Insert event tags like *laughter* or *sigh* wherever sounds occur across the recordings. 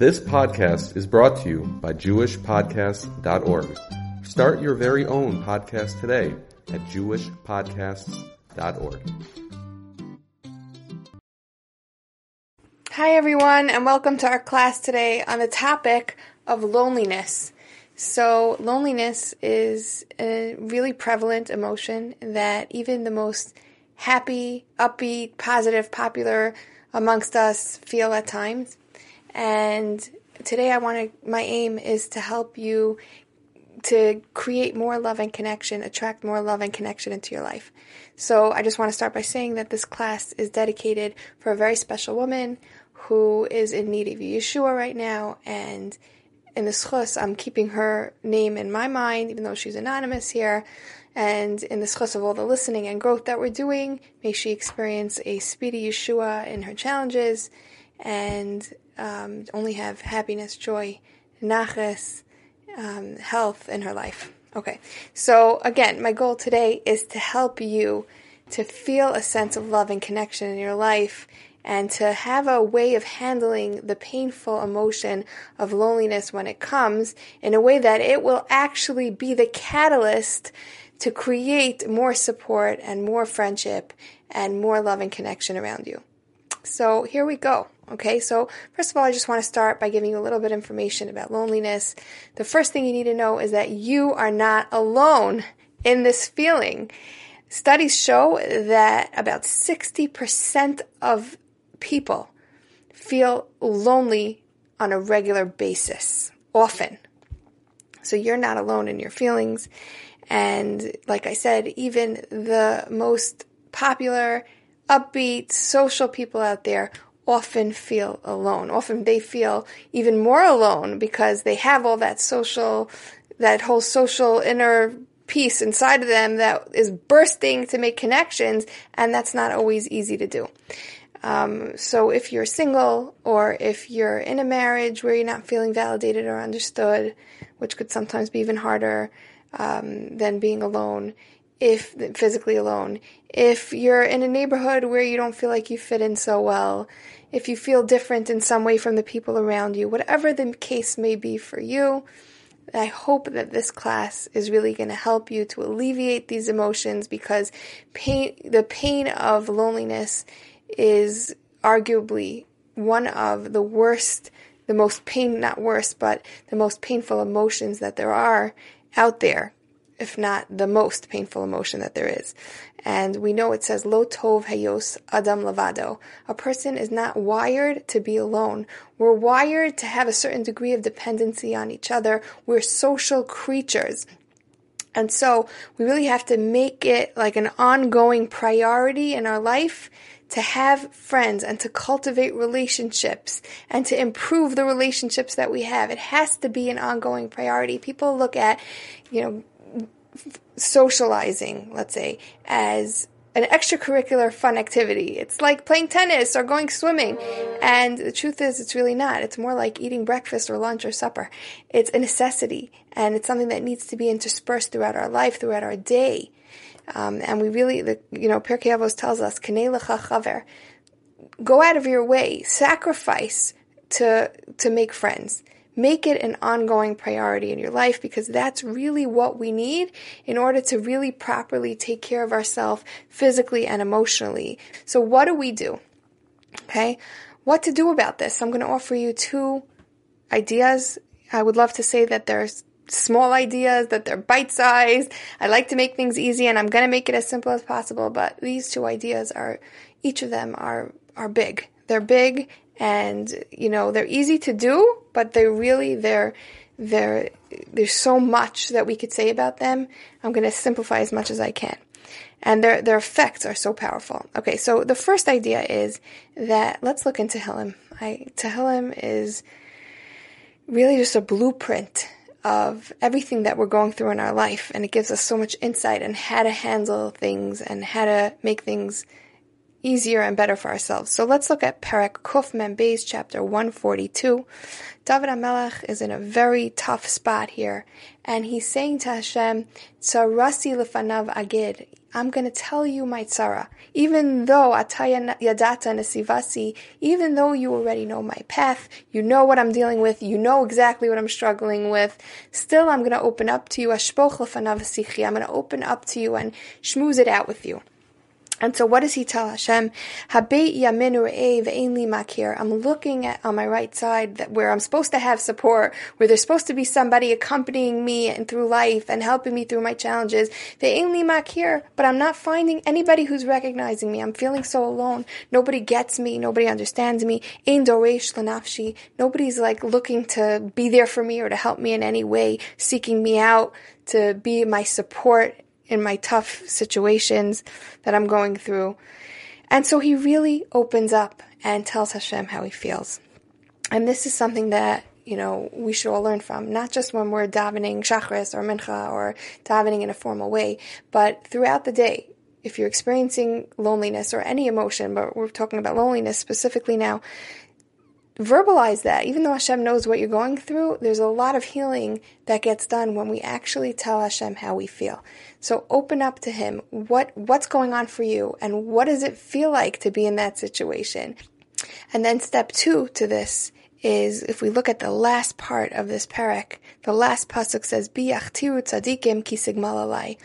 This podcast is brought to you by JewishPodcasts.org. Start your very own podcast today at JewishPodcasts.org. Hi, everyone, and welcome to our class today on the topic of loneliness. So, loneliness is a really prevalent emotion that even the most happy, upbeat, positive, popular amongst us feel at times. And today I want to, my aim is to help you to create more love and connection, attract more love and connection into your life. So I just want to start by saying that this class is dedicated for a very special woman who is in need of Yeshua right now. And in the schus, I'm keeping her name in my mind, even though she's anonymous here. And in the schus of all the listening and growth that we're doing, may she experience a speedy Yeshua in her challenges and um, only have happiness, joy, naches, um, health in her life. Okay, so again, my goal today is to help you to feel a sense of love and connection in your life and to have a way of handling the painful emotion of loneliness when it comes in a way that it will actually be the catalyst to create more support and more friendship and more love and connection around you. So here we go. Okay, so first of all, I just want to start by giving you a little bit of information about loneliness. The first thing you need to know is that you are not alone in this feeling. Studies show that about 60% of people feel lonely on a regular basis, often. So you're not alone in your feelings. And like I said, even the most popular, upbeat, social people out there often feel alone. Often they feel even more alone because they have all that social, that whole social inner piece inside of them that is bursting to make connections, and that's not always easy to do. Um, so if you're single or if you're in a marriage where you're not feeling validated or understood, which could sometimes be even harder um, than being alone, if physically alone, if you're in a neighborhood where you don't feel like you fit in so well, if you feel different in some way from the people around you, whatever the case may be for you, I hope that this class is really going to help you to alleviate these emotions because pain, the pain of loneliness is arguably one of the worst, the most pain, not worst, but the most painful emotions that there are out there if not the most painful emotion that there is. And we know it says, Lo tov hayos adam lavado. A person is not wired to be alone. We're wired to have a certain degree of dependency on each other. We're social creatures. And so we really have to make it like an ongoing priority in our life to have friends and to cultivate relationships and to improve the relationships that we have. It has to be an ongoing priority. People look at, you know, socializing, let's say, as an extracurricular fun activity. It's like playing tennis or going swimming. And the truth is, it's really not. It's more like eating breakfast or lunch or supper. It's a necessity, and it's something that needs to be interspersed throughout our life, throughout our day. Um, and we really, the, you know, Pirkei Avos tells us, go out of your way, sacrifice to to make friends. Make it an ongoing priority in your life because that's really what we need in order to really properly take care of ourselves physically and emotionally. So, what do we do? Okay, what to do about this? I'm going to offer you two ideas. I would love to say that there's small ideas, that they're bite sized. I like to make things easy and I'm going to make it as simple as possible, but these two ideas are, each of them are, are big. They're big and you know they're easy to do but they're really they're they're there's so much that we could say about them. I'm going to simplify as much as i can. And their their effects are so powerful. Okay so the first idea is that let's look into Tehillim. I, Tehillim is really just a blueprint of everything that we're going through in our life and it gives us so much insight on how to handle things and how to make things easier and better for ourselves. So let's look at Perek Kuf Membeis, chapter 142. David HaMelech is in a very tough spot here, and he's saying to Hashem, Tzarasi lefanav agid, I'm going to tell you my tzara. Even though ataya yadata nesivasi, even though you already know my path, you know what I'm dealing with, you know exactly what I'm struggling with, still I'm going to open up to you. Ashpoch lefanav I'm going to open up to you and schmooze it out with you. And so what does he tell Hashem? Habeit yaminu ve'enli makir. I'm looking at on my right side that where I'm supposed to have support, where there's supposed to be somebody accompanying me and through life and helping me through my challenges. Ve'enli makir, but I'm not finding anybody who's recognizing me. I'm feeling so alone. Nobody gets me. Nobody understands me. Ein doresh lanafshi. Nobody's like looking to be there for me or to help me in any way, seeking me out to be my support in my tough situations that I'm going through. And so he really opens up and tells Hashem how he feels. And this is something that, you know, we should all learn from, not just when we're davening shachris or mincha or davening in a formal way, but throughout the day. If you're experiencing loneliness or any emotion, but we're talking about loneliness specifically now, verbalize that. Even though Hashem knows what you're going through, there's a lot of healing that gets done when we actually tell Hashem how we feel. So open up to Him. What what's going on for you, and what does it feel like to be in that situation? And then step two to this is if we look at the last part of this perek, the last pasuk says, "Biachtiru tzadikim ki sigmalalai."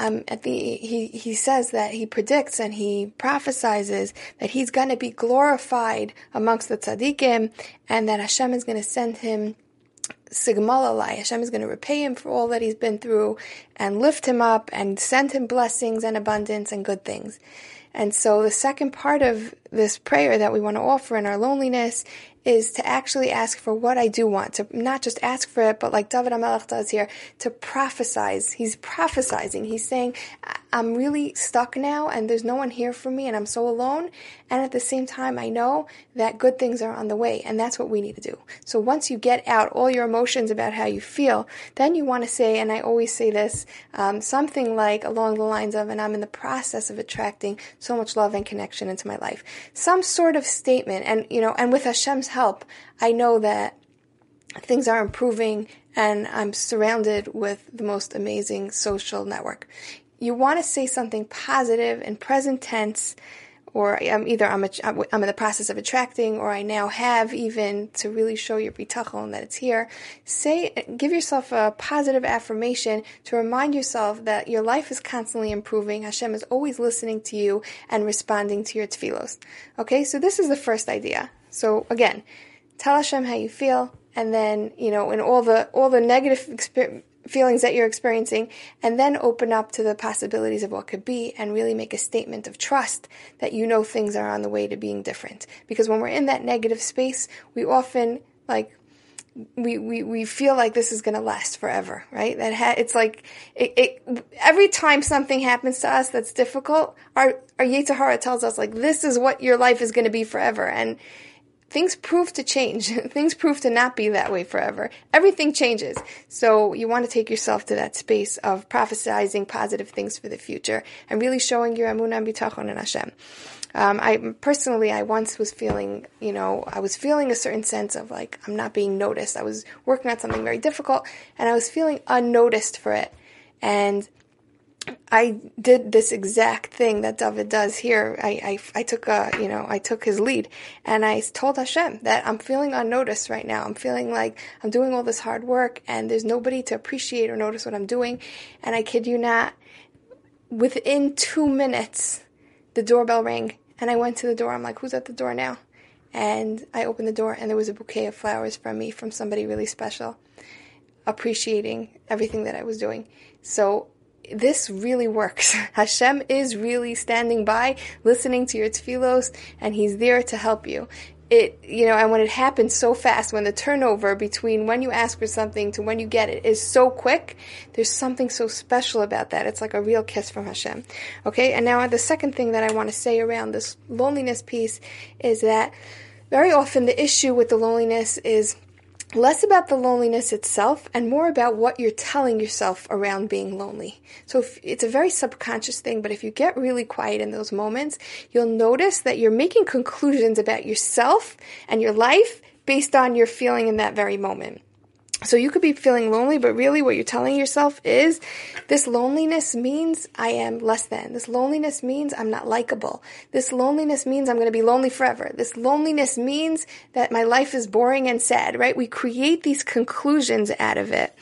Um, at the he he says that he predicts and he prophesizes that he's going to be glorified amongst the tzaddikim, and that Hashem is going to send him sigmalalai. Hashem is going to repay him for all that he's been through and lift him up and send him blessings and abundance and good things. And so the second part of this prayer that we want to offer in our loneliness is to actually ask for what I do want, to not just ask for it, but like David HaMelech does here, to prophesize. He's prophesizing. He's saying, I'm really stuck now and there's no one here for me and I'm so alone. And at the same time, I know that good things are on the way and that's what we need to do. So once you get out all your emotions about how you feel, then you want to say, and I always say this, um, something like along the lines of, and I'm in the process of attracting so much love and connection into my life. Some sort of statement and, you know, and with Hashem's help, I know that things are improving and I'm surrounded with the most amazing social network. You want to say something positive in present tense, or either I'm, a, I'm in the process of attracting, or I now have even to really show your bitachon that it's here. Say, give yourself a positive affirmation to remind yourself that your life is constantly improving. Hashem is always listening to you and responding to your tefillos. Okay, so this is the first idea. So again, tell Hashem how you feel, and then you know, in all the all the negative exper- feelings that you're experiencing, and then open up to the possibilities of what could be, and really make a statement of trust that you know things are on the way to being different. Because when we're in that negative space, we often like we, we, we feel like this is going to last forever, right? That ha- it's like it, it, every time something happens to us that's difficult, our our Yetzer tells us like this is what your life is going to be forever, and things prove to change. *laughs* things prove to not be that way forever. Everything changes. So you want to take yourself to that space of prophesizing positive things for the future and really showing your emunah and bitachon in Hashem. Um, I personally, I once was feeling, you know, I was feeling a certain sense of like I'm not being noticed. I was working on something very difficult, and I was feeling unnoticed for it. And I did this exact thing that David does here. I, I, I took a, you know, I took his lead and I told Hashem that I'm feeling unnoticed right now. I'm feeling like I'm doing all this hard work and there's nobody to appreciate or notice what I'm doing. And I kid you not, within two minutes, the doorbell rang and I went to the door. I'm like, who's at the door now? And I opened the door and there was a bouquet of flowers from me from somebody really special, appreciating everything that I was doing. So this really works. *laughs* Hashem is really standing by, listening to your tefillos, and He's there to help you. It, you know, and when it happens so fast, when the turnover between when you ask for something to when you get it is so quick, there's something so special about that. It's like a real kiss from Hashem. Okay, and now the second thing that I want to say around this loneliness piece is that very often the issue with the loneliness is less about the loneliness itself and more about what you're telling yourself around being lonely. So it's a very subconscious thing, but if you get really quiet in those moments, you'll notice that you're making conclusions about yourself and your life based on your feeling in that very moment. So you could be feeling lonely, but really what you're telling yourself is this loneliness means I am less than. This loneliness means I'm not likable. This loneliness means I'm going to be lonely forever. This loneliness means that my life is boring and sad, right? We create these conclusions out of it.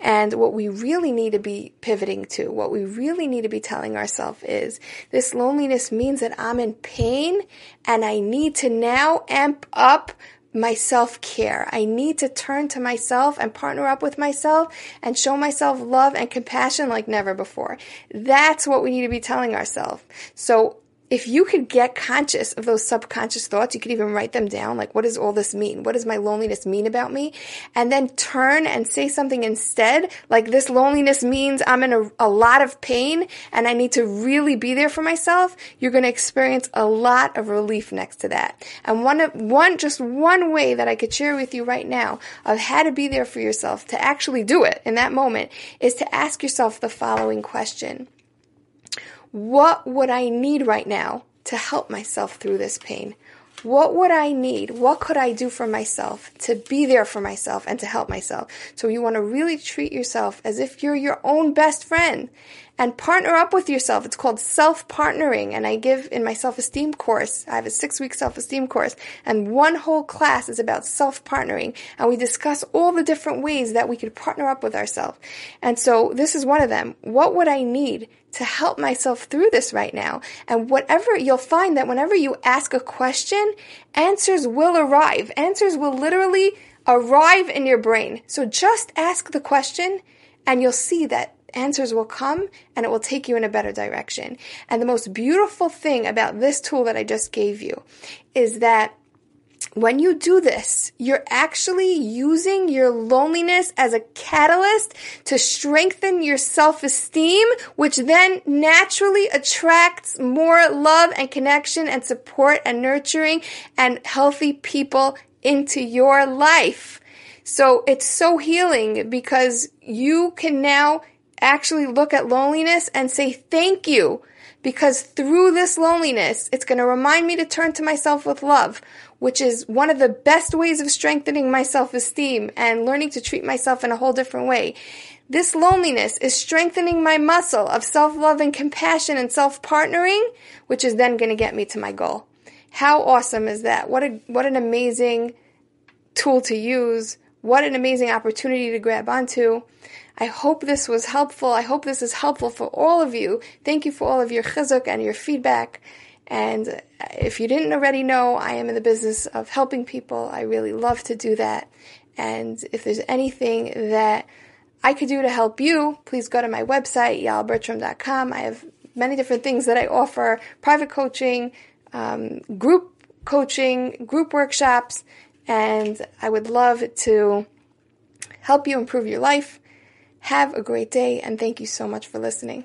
And what we really need to be pivoting to, what we really need to be telling ourselves is this loneliness means that I'm in pain and I need to now amp up my self care. I need to turn to myself and partner up with myself and show myself love and compassion like never before. That's what we need to be telling ourselves. So if you could get conscious of those subconscious thoughts, you could even write them down. Like, what does all this mean? What does my loneliness mean about me? And then turn and say something instead. Like, this loneliness means I'm in a, a lot of pain and I need to really be there for myself. You're going to experience a lot of relief next to that. And one, one, just one way that I could share with you right now of how to be there for yourself to actually do it in that moment is to ask yourself the following question. What would I need right now to help myself through this pain? What would I need? What could I do for myself to be there for myself and to help myself? So you want to really treat yourself as if you're your own best friend and partner up with yourself. It's called self partnering. And I give in my self esteem course, I have a six week self esteem course, and one whole class is about self partnering. And we discuss all the different ways that we could partner up with ourselves. And so this is one of them. What would I need to help myself through this right now. And whatever you'll find that whenever you ask a question, answers will arrive. Answers will literally arrive in your brain. So just ask the question and you'll see that answers will come and it will take you in a better direction. And the most beautiful thing about this tool that I just gave you is that when you do this, you're actually using your loneliness as a catalyst to strengthen your self-esteem, which then naturally attracts more love and connection and support and nurturing and healthy people into your life. So it's so healing because you can now actually look at loneliness and say thank you because through this loneliness, it's going to remind me to turn to myself with love, which is one of the best ways of strengthening my self esteem and learning to treat myself in a whole different way. This loneliness is strengthening my muscle of self love and compassion and self partnering, which is then going to get me to my goal. How awesome is that? What a, what an amazing tool to use. What an amazing opportunity to grab onto. I hope this was helpful. I hope this is helpful for all of you. Thank you for all of your chizuk and your feedback. And if you didn't already know, I am in the business of helping people. I really love to do that. And if there's anything that I could do to help you, please go to my website, yalbertram.com. I have many different things that I offer private coaching, um, group coaching, group workshops, and I would love to help you improve your life have a great day, and thank you so much for listening.